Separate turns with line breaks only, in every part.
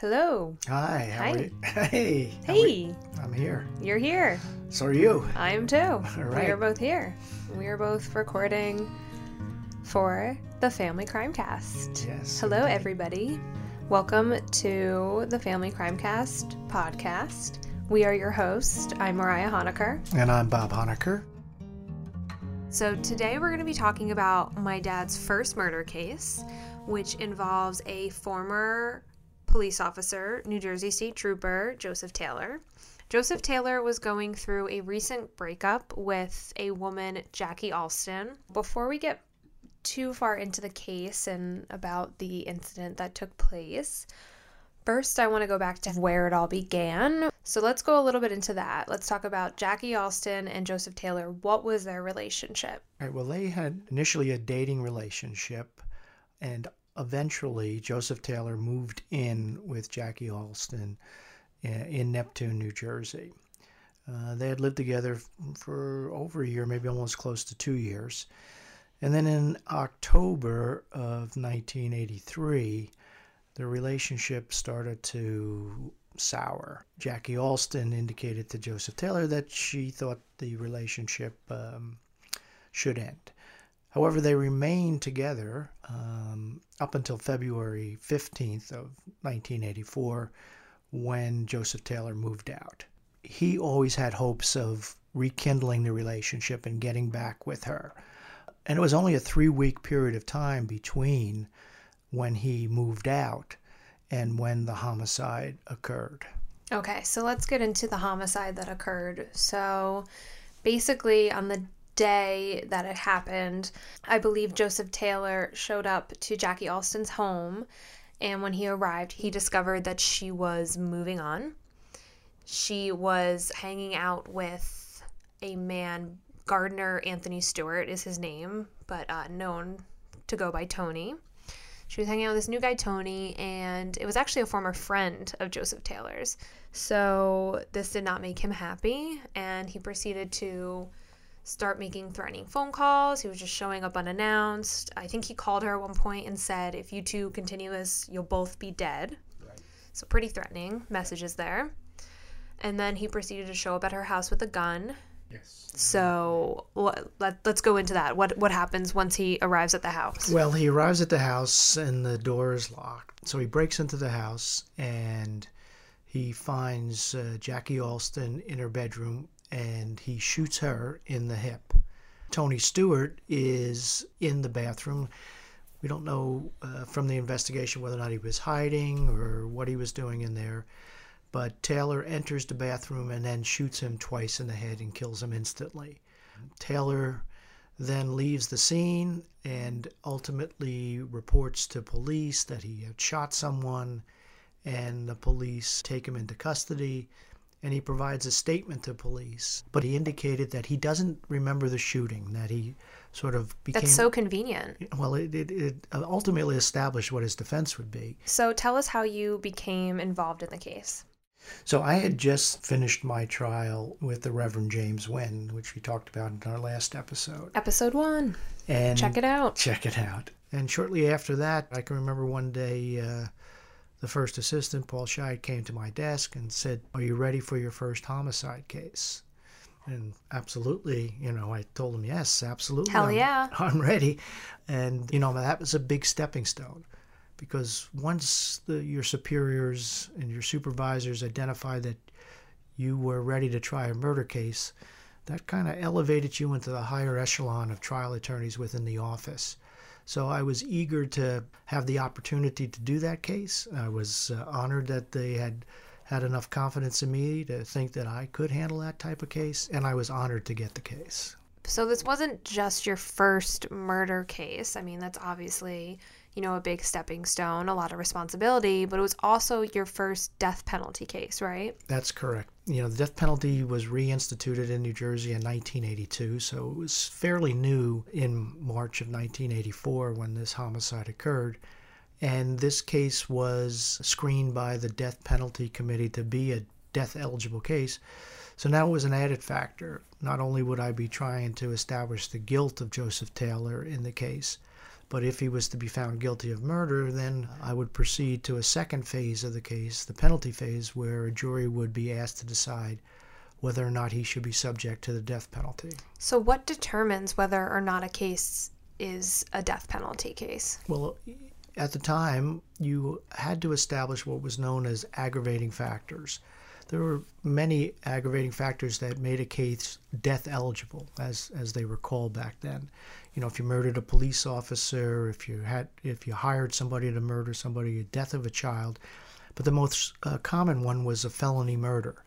Hello.
Hi. How
Hi.
Are you? Hey. how are
Hey.
I'm here.
you're here.
So are you.
I am too. All
right.
We are both here. We are both recording for the Family Crime Cast.
Yes.
Hello,
indeed.
everybody. Welcome to the Family Crime Cast podcast. We are your host. I'm Mariah Honecker.
And I'm Bob Honecker.
So, today we're going to be talking about my dad's first murder case, which involves a former police officer, New Jersey State Trooper Joseph Taylor. Joseph Taylor was going through a recent breakup with a woman, Jackie Alston. Before we get too far into the case and about the incident that took place, First, I want to go back to where it all began. So let's go a little bit into that. Let's talk about Jackie Alston and Joseph Taylor. What was their relationship?
All right. Well, they had initially a dating relationship, and eventually Joseph Taylor moved in with Jackie Alston in Neptune, New Jersey. Uh, they had lived together for over a year, maybe almost close to two years. And then in October of 1983, the relationship started to sour. Jackie Alston indicated to Joseph Taylor that she thought the relationship um, should end. However, they remained together um, up until February 15th of 1984 when Joseph Taylor moved out. He always had hopes of rekindling the relationship and getting back with her. And it was only a three week period of time between when he moved out and when the homicide occurred.
Okay, so let's get into the homicide that occurred. So basically, on the day that it happened, I believe Joseph Taylor showed up to Jackie Alston's home. And when he arrived, he discovered that she was moving on. She was hanging out with a man, Gardner Anthony Stewart is his name, but uh, known to go by Tony. She was hanging out with this new guy, Tony, and it was actually a former friend of Joseph Taylor's. So this did not make him happy, and he proceeded to start making threatening phone calls. He was just showing up unannounced. I think he called her at one point and said, If you two continue this, you'll both be dead. So, pretty threatening messages there. And then he proceeded to show up at her house with a gun.
Yes.
So, let, let's go into that. What, what happens once he arrives at the house?
Well, he arrives at the house and the door is locked. So he breaks into the house and he finds uh, Jackie Alston in her bedroom and he shoots her in the hip. Tony Stewart is in the bathroom. We don't know uh, from the investigation whether or not he was hiding or what he was doing in there. But Taylor enters the bathroom and then shoots him twice in the head and kills him instantly. Taylor then leaves the scene and ultimately reports to police that he had shot someone and the police take him into custody and he provides a statement to police but he indicated that he doesn't remember the shooting that he sort of became
That's so convenient.
well it, it, it ultimately established what his defense would be
So, tell us how you became involved in the case.
So I had just finished my trial with the Reverend James Wynn, which we talked about in our last episode.
Episode one.
And
Check it out.
Check it out. And shortly after that, I can remember one day uh, the first assistant, Paul Scheid, came to my desk and said, Are you ready for your first homicide case? And absolutely, you know, I told him, Yes, absolutely.
Hell
I'm-
yeah.
I'm ready. And, you know, that was a big stepping stone because once the, your superiors and your supervisors identified that you were ready to try a murder case, that kind of elevated you into the higher echelon of trial attorneys within the office. So I was eager to have the opportunity to do that case. I was uh, honored that they had had enough confidence in me to think that I could handle that type of case, and I was honored to get the case.
So, this wasn't just your first murder case. I mean, that's obviously, you know, a big stepping stone, a lot of responsibility, but it was also your first death penalty case, right?
That's correct. You know, the death penalty was reinstituted in New Jersey in 1982, so it was fairly new in March of 1984 when this homicide occurred. And this case was screened by the Death Penalty Committee to be a death eligible case. So now it was an added factor. Not only would I be trying to establish the guilt of Joseph Taylor in the case, But if he was to be found guilty of murder, then I would proceed to a second phase of the case, the penalty phase, where a jury would be asked to decide whether or not he should be subject to the death penalty.
So, what determines whether or not a case is a death penalty case?
Well, at the time, you had to establish what was known as aggravating factors. There were many aggravating factors that made a case death eligible, as, as they were called back then you know, if you murdered a police officer, if you had, if you hired somebody to murder somebody, a death of a child. But the most uh, common one was a felony murder.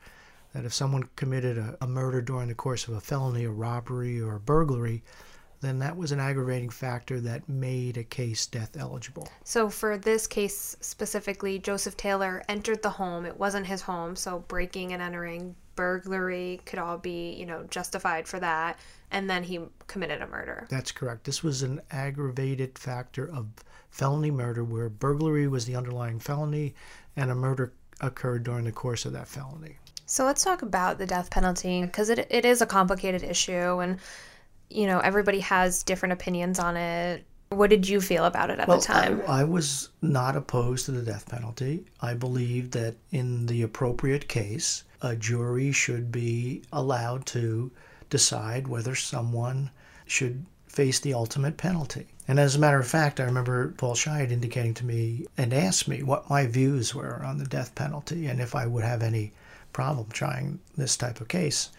That if someone committed a, a murder during the course of a felony, a robbery, or a burglary, then that was an aggravating factor that made a case death eligible.
So, for this case specifically, Joseph Taylor entered the home. It wasn't his home, so breaking and entering, burglary could all be, you know, justified for that. And then he committed a murder.
That's correct. This was an aggravated factor of felony murder where burglary was the underlying felony and a murder occurred during the course of that felony.
So let's talk about the death penalty because it, it is a complicated issue and, you know, everybody has different opinions on it. What did you feel about it at
well,
the time?
I, I was not opposed to the death penalty. I believed that in the appropriate case, a jury should be allowed to decide whether someone should face the ultimate penalty. And as a matter of fact, I remember Paul Scheid indicating to me and asked me what my views were on the death penalty and if I would have any problem trying this type of case.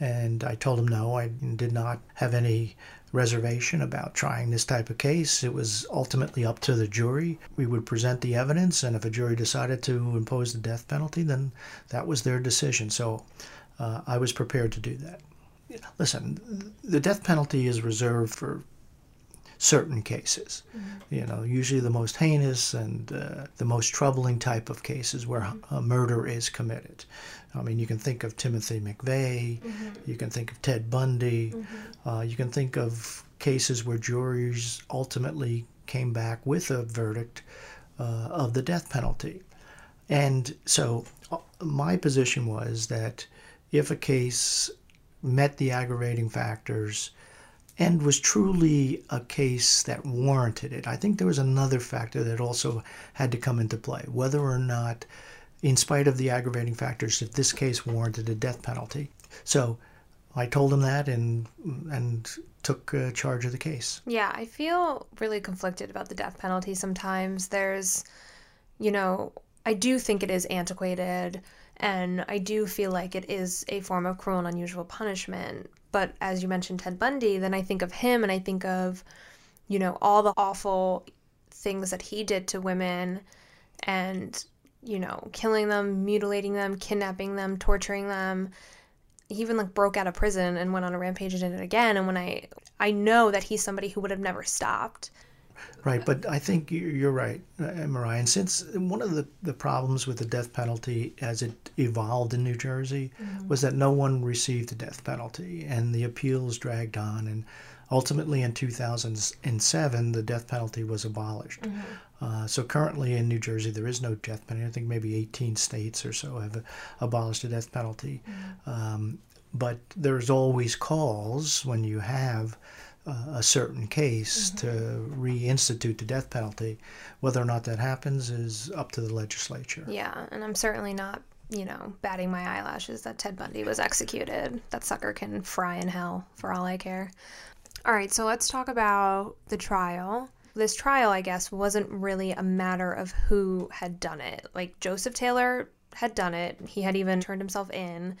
And I told him no, I did not have any reservation about trying this type of case. It was ultimately up to the jury. We would present the evidence, and if a jury decided to impose the death penalty, then that was their decision. So uh, I was prepared to do that. Listen, the death penalty is reserved for certain cases. Mm-hmm. You know, usually the most heinous and uh, the most troubling type of cases where a murder is committed. I mean, you can think of Timothy McVeigh, mm-hmm. you can think of Ted Bundy, mm-hmm. uh, you can think of cases where juries ultimately came back with a verdict uh, of the death penalty. And so uh, my position was that if a case met the aggravating factors, and was truly a case that warranted it. I think there was another factor that also had to come into play whether or not, in spite of the aggravating factors, if this case warranted a death penalty. So I told him that and and took uh, charge of the case.
Yeah, I feel really conflicted about the death penalty sometimes. There's, you know, I do think it is antiquated and I do feel like it is a form of cruel and unusual punishment. But as you mentioned Ted Bundy, then I think of him and I think of, you know, all the awful things that he did to women and, you know, killing them, mutilating them, kidnapping them, torturing them. He even like broke out of prison and went on a rampage and did it again. And when I I know that he's somebody who would have never stopped.
Right, but I think you're right, uh, Mariah. And since one of the, the problems with the death penalty as it evolved in New Jersey mm-hmm. was that no one received the death penalty and the appeals dragged on. And ultimately in 2007, the death penalty was abolished. Mm-hmm. Uh, so currently in New Jersey, there is no death penalty. I think maybe 18 states or so have abolished the death penalty. Mm-hmm. Um, but there's always calls when you have a certain case mm-hmm. to reinstitute the death penalty. Whether or not that happens is up to the legislature.
Yeah, and I'm certainly not, you know, batting my eyelashes that Ted Bundy was executed. That sucker can fry in hell for all I care. All right, so let's talk about the trial. This trial, I guess, wasn't really a matter of who had done it. Like Joseph Taylor had done it. He had even turned himself in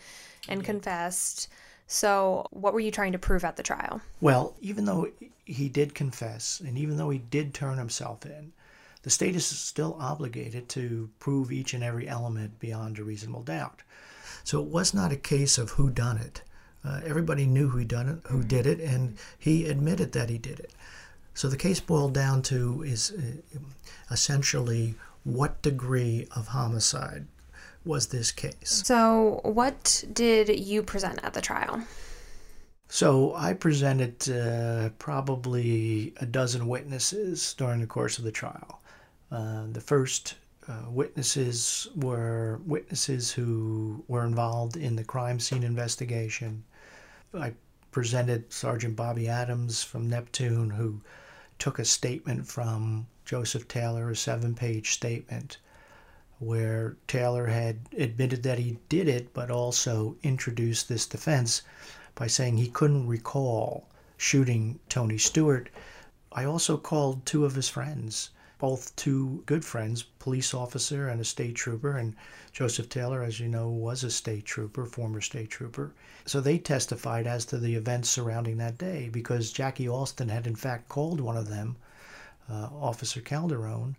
and confessed. So, what were you trying to prove at the trial?
Well, even though he did confess and even though he did turn himself in, the state is still obligated to prove each and every element beyond a reasonable doubt. So it was not a case of who done it. Uh, everybody knew who done it, who did it, and he admitted that he did it. So the case boiled down to is uh, essentially what degree of homicide was this case.
So, what did you present at the trial?
So, I presented uh, probably a dozen witnesses during the course of the trial. Uh, the first uh, witnesses were witnesses who were involved in the crime scene investigation. I presented Sergeant Bobby Adams from Neptune, who took a statement from Joseph Taylor, a seven page statement, where Taylor had admitted that he did it, but also introduced this defense by saying he couldn't recall shooting Tony Stewart. I also called two of his friends, both two good friends, police officer and a state trooper, and Joseph Taylor, as you know, was a state trooper, former state trooper. So they testified as to the events surrounding that day because Jackie Alston had in fact called one of them, uh, Officer Calderon,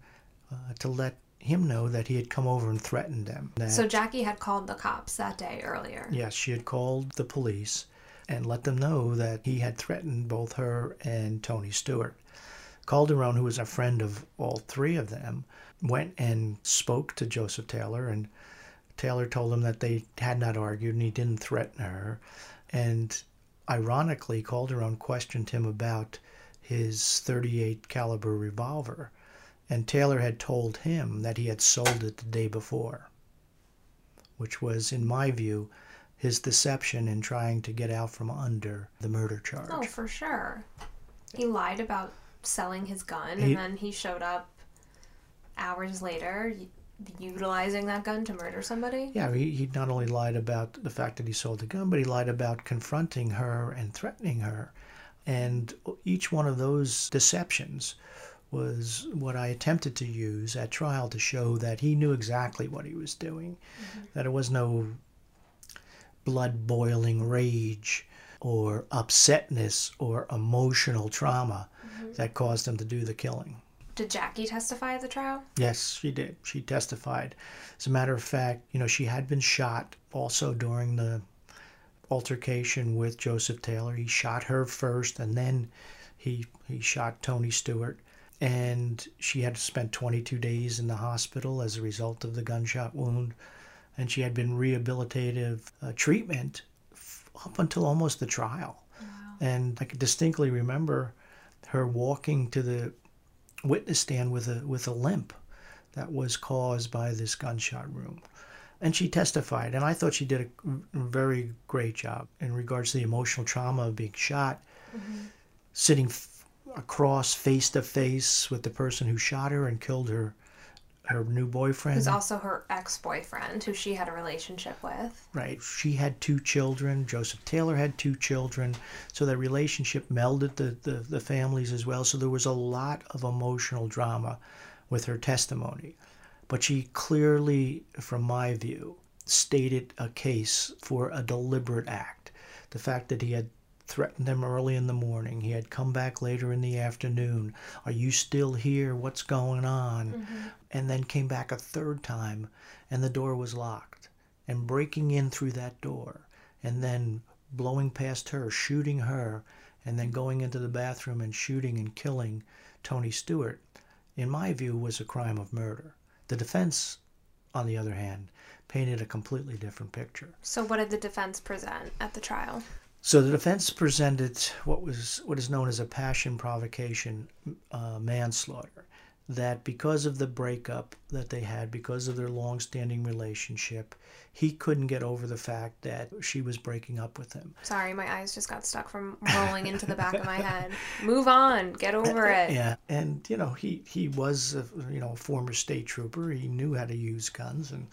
uh, to let him know that he had come over and threatened them.
So Jackie had called the cops that day earlier.
yes, she had called the police and let them know that he had threatened both her and Tony Stewart. Calderon, who was a friend of all three of them, went and spoke to Joseph Taylor, and Taylor told him that they had not argued and he didn't threaten her. And ironically, Calderon questioned him about his 38 caliber revolver, and Taylor had told him that he had sold it the day before, which was, in my view, his deception in trying to get out from under the murder charge.
Oh, for sure. He lied about selling his gun,
He-
and then he showed up hours later utilizing that gun to murder somebody.
Yeah, he, he not only lied about the fact that he sold the gun, but he lied about confronting her and threatening her. And each one of those deceptions was what I attempted to use at trial to show that he knew exactly what he was doing, mm-hmm. that it was no blood boiling rage or upsetness or emotional trauma that caused him to do the killing.
Did Jackie testify at the trial?
Yes, she did. She testified. As a matter of fact, you know, she had been shot also during the altercation with Joseph Taylor. He shot her first and then he he shot Tony Stewart and she had spent 22 days in the hospital as a result of the gunshot wound and she had been rehabilitative uh, treatment f- up until almost the trial. And I could distinctly remember her walking to the witness stand with a with a limp that was caused by this gunshot wound. And she testified, and I thought she did a very great job in regards to the emotional trauma of being shot, mm-hmm. sitting f- across face to face with the person who shot her and killed her her new boyfriend.
Who's also her ex-boyfriend, who she had a relationship with.
Right. She had two children. Joseph Taylor had two children. So that relationship melded the, the, the families as well. So there was a lot of emotional drama with her testimony. But she clearly, from my view, stated a case for a deliberate act. The fact that he had threatened them early in the morning, he had come back later in the afternoon. Are you still here? What's going on? Mm-hmm. And then came back a third time and the door was locked and breaking in through that door and then blowing past her, shooting her, and then going into the bathroom and shooting and killing Tony Stewart, in my view, was a crime of murder. The defense, on the other hand, painted a completely different picture.
So what did the defense present at the trial?
So the defense presented what was what is known as a passion provocation uh, manslaughter. That because of the breakup that they had, because of their long-standing relationship, he couldn't get over the fact that she was breaking up with him.
Sorry, my eyes just got stuck from rolling into the back of my head. Move on, get over it.
Yeah, and you know he he was a, you know a former state trooper. He knew how to use guns, and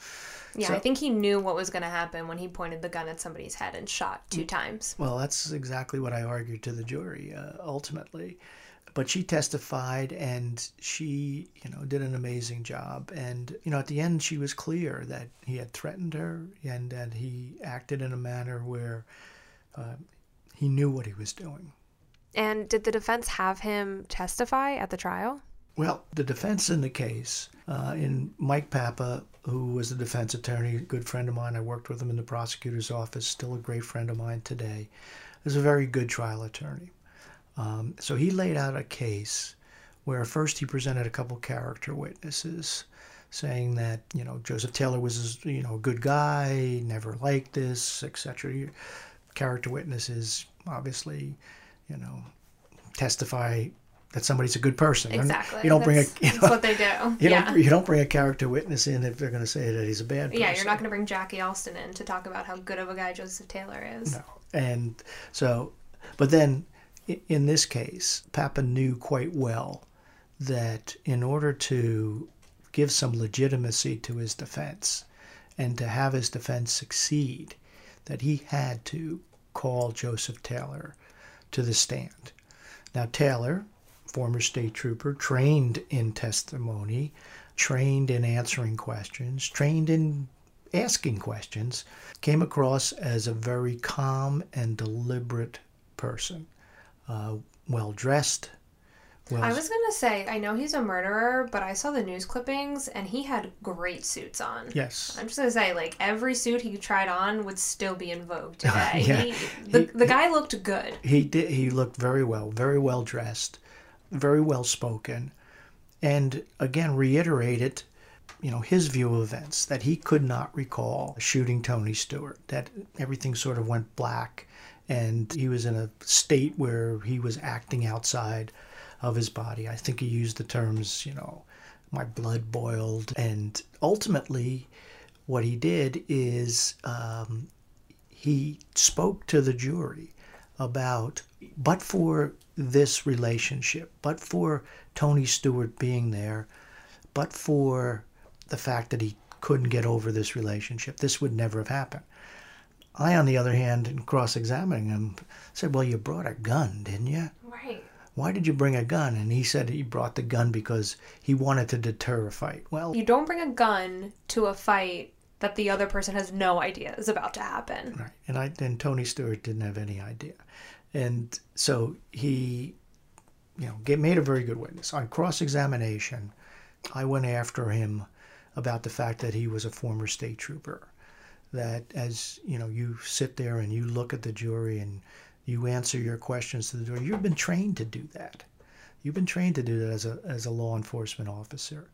Yeah,
So-
I think he knew what was going to happen when he pointed the gun at somebody's head and shot two
Mm.
times.
Well, that's exactly what I argued to the jury uh, ultimately. But she testified and she, you know, did an amazing job. And, you know, at the end, she was clear that he had threatened her and that he acted in a manner where uh, he knew what he was doing.
And did the defense have him testify at the trial?
Well, the defense in the case, uh, in Mike Papa, who was the defense attorney, a good friend of mine, I worked with him in the prosecutor's office, still a great friend of mine today, is a very good trial attorney. Um, so he laid out a case where first he presented a couple character witnesses saying that, you know, Joseph Taylor was, you know, a good guy, never liked this, etc. Character witnesses obviously, you know, testify that somebody's a good person.
Exactly.
You don't bring a
that's,
you
that's what they do.
you
yeah.
don't you don't bring a character witness in if they're going to say that he's a bad person.
Yeah, you're not going to bring Jackie Alston in to talk about how good of a guy Joseph Taylor is.
No. And so, but then in this case, Papa knew quite well that in order to give some legitimacy to his defense and to have his defense succeed, that he had to call Joseph Taylor to the stand. Now, Taylor, former state trooper, trained in testimony, trained in answering questions, trained in asking questions, came across as a very calm and deliberate person. Uh, well dressed.
Well, I was gonna say, I know he's a murderer, but I saw the news clippings and he had great suits on.
Yes.
I'm just gonna say, like every suit he tried on would still be in vogue today. yeah. He, the, he, the guy looked good.
He did. He looked very well, very well dressed, very well spoken, and again reiterated you know, his view of events, that he could not recall shooting Tony Stewart, that everything sort of went black and he was in a state where he was acting outside of his body. I think he used the terms, you know, my blood boiled. And ultimately, what he did is um, he spoke to the jury about, but for this relationship, but for Tony Stewart being there, but for the fact that he couldn't get over this relationship. This would never have happened. I, on the other hand, in cross examining him, said, Well, you brought a gun, didn't you?
Right.
Why did you bring a gun? And he said he brought the gun because he wanted to deter a fight. Well,
you don't bring a gun to a fight that the other person has no idea is about to happen.
Right. And I and Tony Stewart didn't have any idea. And so he, you know, made a very good witness. On cross examination, I went after him about the fact that he was a former state trooper. That as you know, you sit there and you look at the jury and you answer your questions to the jury. You've been trained to do that. You've been trained to do that as a as a law enforcement officer.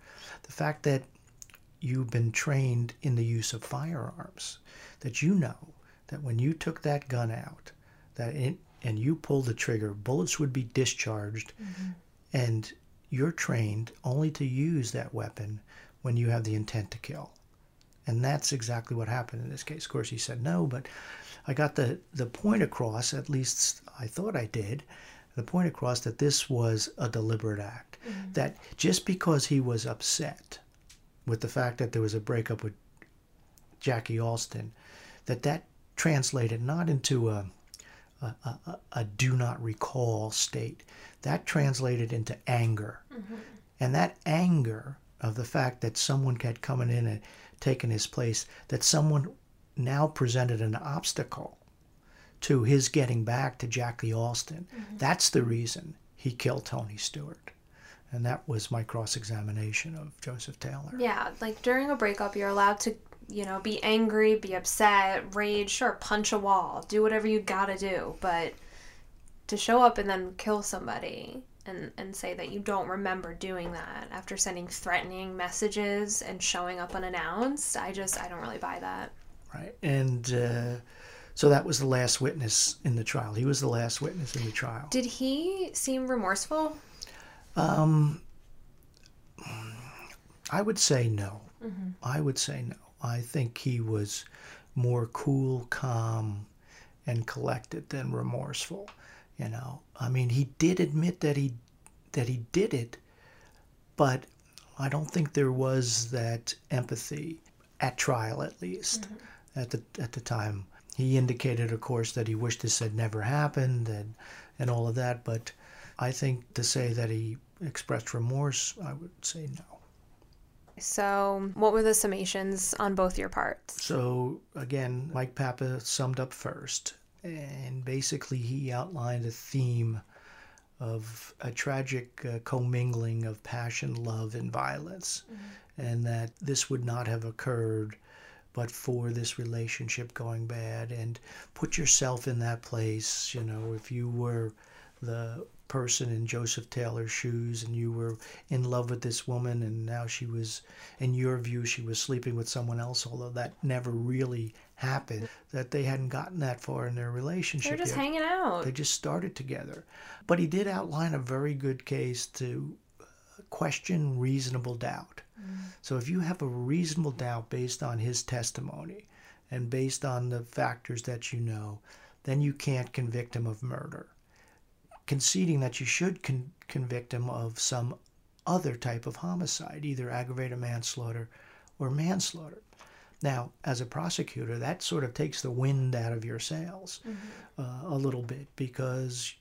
The fact that you've been trained in the use of firearms, that you know that when you took that gun out, that it, and you pulled the trigger, bullets would be discharged, mm-hmm. and you're trained only to use that weapon when you have the intent to kill. And that's exactly what happened in this case. Of course, he said no, but I got the, the point across, at least I thought I did, the point across that this was a deliberate act. Mm-hmm. That just because he was upset with the fact that there was a breakup with Jackie Alston, that that translated not into a, a, a, a do not recall state, that translated into anger. Mm-hmm. And that anger of the fact that someone had come in and taken his place, that someone now presented an obstacle to his getting back to Jackie Alston. Mm-hmm. That's the reason he killed Tony Stewart. And that was my cross examination of Joseph Taylor.
Yeah, like during a breakup, you're allowed to, you know, be angry, be upset, rage, sure, punch a wall, do whatever you gotta do. But to show up and then kill somebody and, and say that you don't remember doing that after sending threatening messages and showing up unannounced, I just, I don't really buy that.
Right. And uh, so that was the last witness in the trial. He was the last witness in the trial.
Did he seem remorseful?
Um, I would say no. Mm-hmm. I would say no. I think he was more cool, calm, and collected than remorseful. You know, I mean, he did admit that he that he did it, but I don't think there was that empathy at trial, at least mm-hmm. at the at the time. He indicated, of course, that he wished this had never happened and and all of that. But I think to say that he expressed remorse, I would say no.
So, what were the summations on both your parts?
So, again, Mike Papa summed up first and basically he outlined a theme of a tragic uh, commingling of passion, love, and violence, mm-hmm. and that this would not have occurred but for this relationship going bad. And put yourself in that place. You know, if you were the person in Joseph Taylor's shoes and you were in love with this woman and now she was in your view she was sleeping with someone else although that never really happened that they hadn't gotten that far in their relationship
they're just
yet.
hanging out
they just started together but he did outline a very good case to question reasonable doubt. So if you have a reasonable doubt based on his testimony and based on the factors that you know then you can't convict him of murder conceding that you should con- convict him of some other type of homicide, either aggravated manslaughter or manslaughter. Now, as a prosecutor, that sort of takes the wind out of your sails mm-hmm. uh, a little bit because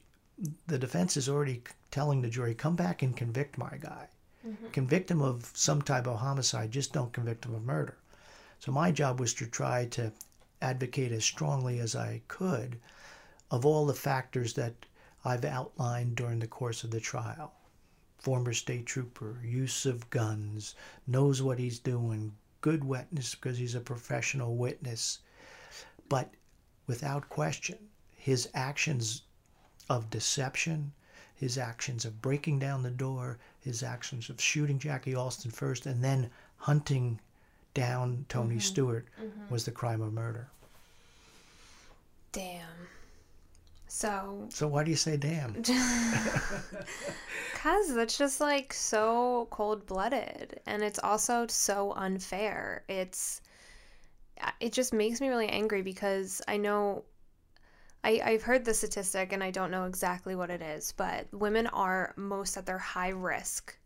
the defense is already telling the jury, come back and convict my guy. Mm-hmm. Convict him of some type of homicide, just don't convict him of murder. So my job was to try to advocate as strongly as I could of all the factors that I've outlined during the course of the trial. Former state trooper, use of guns, knows what he's doing, good witness because he's a professional witness. But without question, his actions of deception, his actions of breaking down the door, his actions of shooting Jackie Alston first and then hunting down Tony mm-hmm. Stewart mm-hmm. was the crime of murder.
Damn. So.
So why do you say damn?
Because that's just like so cold blooded. And it's also so unfair. It's. It just makes me really angry because I know. I, I've heard the statistic and I don't know exactly what it is, but women are most at their high risk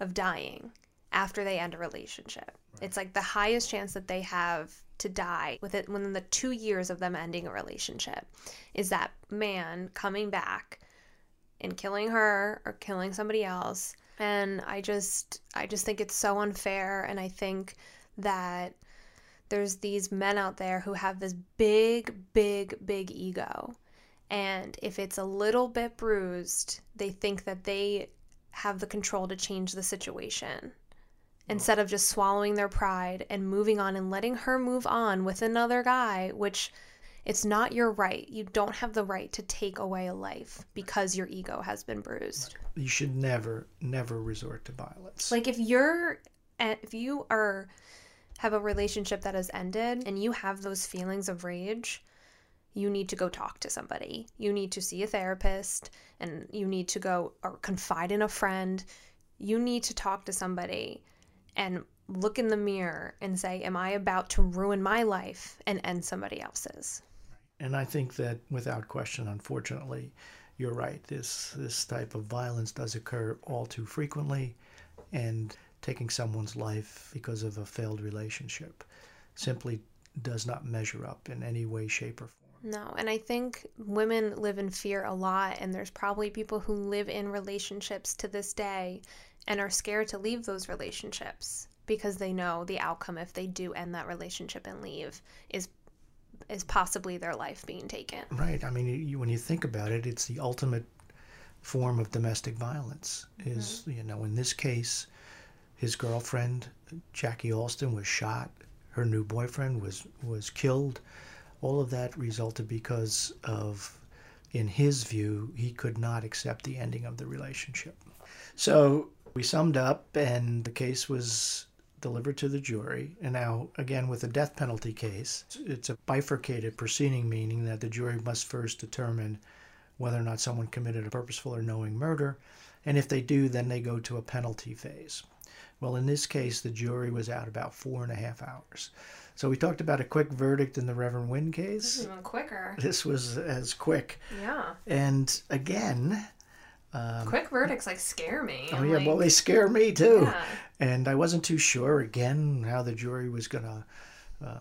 of dying after they end a relationship. Right. It's like the highest chance that they have to die within, within the two years of them ending a relationship is that man coming back and killing her or killing somebody else and i just i just think it's so unfair and i think that there's these men out there who have this big big big ego and if it's a little bit bruised they think that they have the control to change the situation instead of just swallowing their pride and moving on and letting her move on with another guy, which it's not your right. You don't have the right to take away a life because your ego has been bruised.
You should never, never resort to violence.
Like if you're, eh, if you are, have a relationship that has ended and you have those feelings of rage, you need to go talk to somebody. You need to see a therapist and you need to go or confide in a friend. You need to talk to somebody and look in the mirror and say, Am I about to ruin my life and end somebody else's?
And I think that without question, unfortunately, you're right. This this type of violence does occur all too frequently, and taking someone's life because of a failed relationship simply does not measure up in any way, shape, or form.
No, and I think women live in fear a lot, and there's probably people who live in relationships to this day and are scared to leave those relationships because they know the outcome if they do end that relationship and leave is is possibly their life being taken.
Right. I mean, you, when you think about it, it's the ultimate form of domestic violence. Mm-hmm. Is you know, in this case, his girlfriend Jackie Alston was shot. Her new boyfriend was was killed. All of that resulted because of, in his view, he could not accept the ending of the relationship. So we summed up, and the case was delivered to the jury. And now, again, with a death penalty case, it's a bifurcated proceeding, meaning that the jury must first determine whether or not someone committed a purposeful or knowing murder. And if they do, then they go to a penalty phase. Well, in this case, the jury was out about four and a half hours. So we talked about a quick verdict in the Reverend Wynn case. This
is even quicker.
This was as quick.
Yeah.
And again,
um, Quick verdicts like scare me.
Oh I'm yeah, like, well they scare me too. Yeah. And I wasn't too sure again how the jury was gonna uh,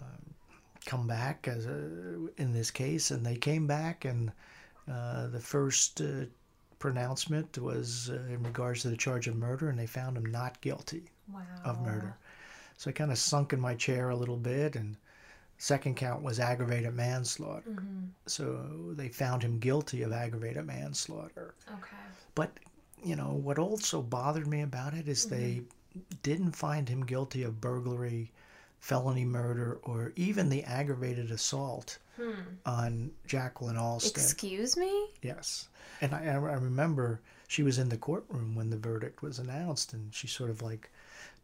come back as a, in this case, and they came back, and uh, the first uh, pronouncement was uh, in regards to the charge of murder, and they found him not guilty
wow.
of murder. So I kind of sunk in my chair a little bit, and second count was aggravated manslaughter. Mm-hmm. So they found him guilty of aggravated manslaughter.
Okay.
But, you know, what also bothered me about it is mm-hmm. they didn't find him guilty of burglary, felony murder, or even the aggravated assault hmm. on Jacqueline Alston.
Excuse me?
Yes. And I, I remember she was in the courtroom when the verdict was announced, and she sort of like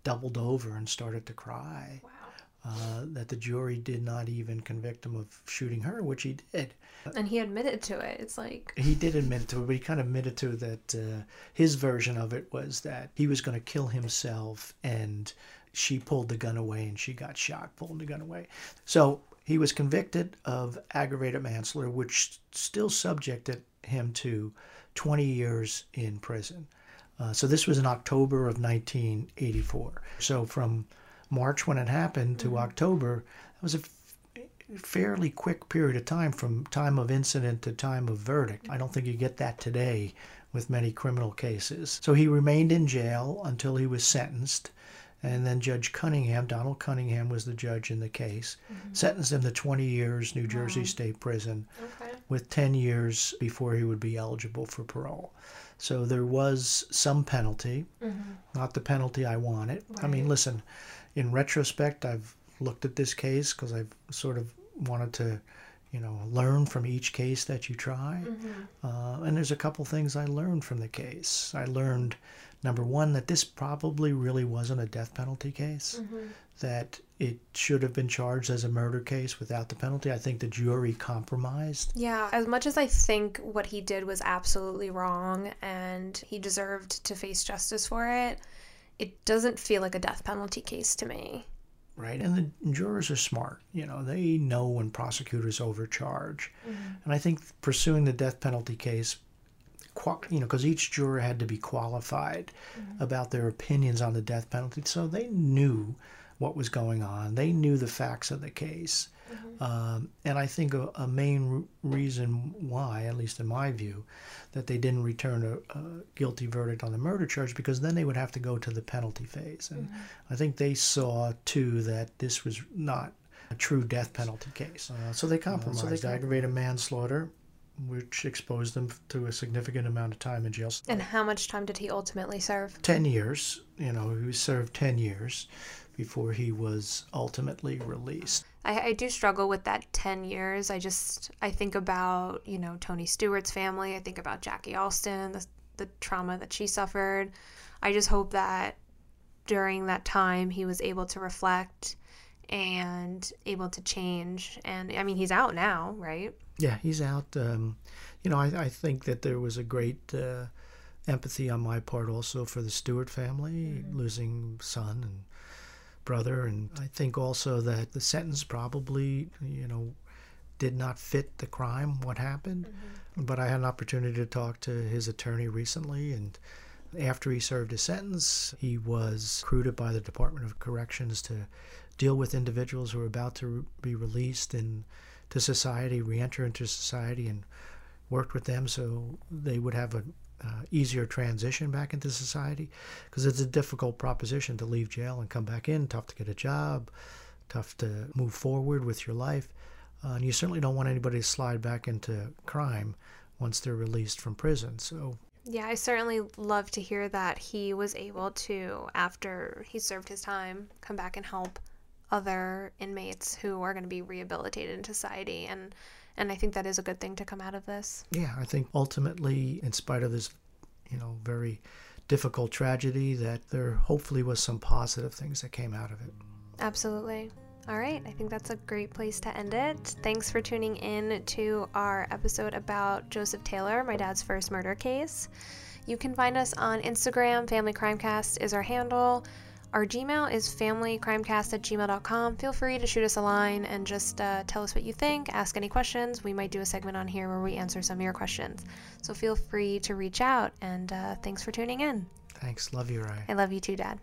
doubled over and started to cry.
Wow.
Uh, that the jury did not even convict him of shooting her, which he did.
And he admitted to it. It's like
he did admit to it, but he kind of admitted to that uh, his version of it was that he was going to kill himself, and she pulled the gun away, and she got shot pulling the gun away. So he was convicted of aggravated manslaughter, which still subjected him to 20 years in prison. Uh, so this was in October of 1984. So from March when it happened to mm-hmm. October, that was a fairly quick period of time from time of incident to time of verdict. I don't think you get that today with many criminal cases. So he remained in jail until he was sentenced. And then Judge Cunningham, Donald Cunningham, was the judge in the case, mm-hmm. sentenced him to 20 years New Jersey wow. State Prison okay. With 10 years before he would be eligible for parole. So there was some penalty, mm-hmm. not the penalty I wanted. Right. I mean, listen, in retrospect, I've looked at this case because I've sort of wanted to, you know, learn from each case that you try. Mm-hmm. Uh, and there's a couple things I learned from the case. I learned, number one, that this probably really wasn't a death penalty case, mm-hmm. that it should have been charged as a murder case without the penalty. I think the jury compromised.
Yeah, as much as I think what he did was absolutely wrong and he deserved to face justice for it, it doesn't feel like a death penalty case to me
right? And the jurors are smart. You know, they know when prosecutors overcharge. Mm-hmm. And I think pursuing the death penalty case, you know, because each juror had to be qualified mm-hmm. about their opinions on the death penalty. So they knew what was going on, they knew the facts of the case. Mm-hmm. Um, and I think a, a main reason why, at least in my view, that they didn't return a, a, guilty verdict on the murder charge because then they would have to go to the penalty phase. And mm-hmm. I think they saw too that this was not a true death penalty case. Uh, so they compromised. Uh, so they aggravated manslaughter, which exposed them to a significant amount of time in jail.
And how much time did he ultimately serve?
10 years. You know, he served 10 years before he was ultimately released.
I, I do struggle with that 10 years. I just, I think about, you know, Tony Stewart's family. I think about Jackie Alston, the, the trauma that she suffered. I just hope that during that time he was able to reflect and able to change. And I mean, he's out now, right?
Yeah, he's out. Um, you know, I, I, think that there was a great uh, empathy on my part also for the Stewart family, mm-hmm. losing son and brother. And I think also that the sentence probably, you know, did not fit the crime, what happened. Mm-hmm. But I had an opportunity to talk to his attorney recently, and after he served his sentence, he was recruited by the Department of Corrections to deal with individuals who are about to be released and to society, reenter into society, and worked with them so they would have a uh, easier transition back into society because it's a difficult proposition to leave jail and come back in. Tough to get a job, tough to move forward with your life. Uh, and you certainly don't want anybody to slide back into crime once they're released from prison. So,
yeah, I certainly love to hear that he was able to, after he served his time, come back and help other inmates who are going to be rehabilitated in society and and I think that is a good thing to come out of this.
Yeah, I think ultimately, in spite of this, you know, very difficult tragedy, that there hopefully was some positive things that came out of it.
Absolutely. All right, I think that's a great place to end it. Thanks for tuning in to our episode about Joseph Taylor, my dad's first murder case. You can find us on Instagram, Family Crimecast is our handle. Our Gmail is familycrimecast at gmail.com. Feel free to shoot us a line and just uh, tell us what you think, ask any questions. We might do a segment on here where we answer some of your questions. So feel free to reach out, and uh, thanks for tuning in.
Thanks. Love you, Ryan.
I love you too, Dad.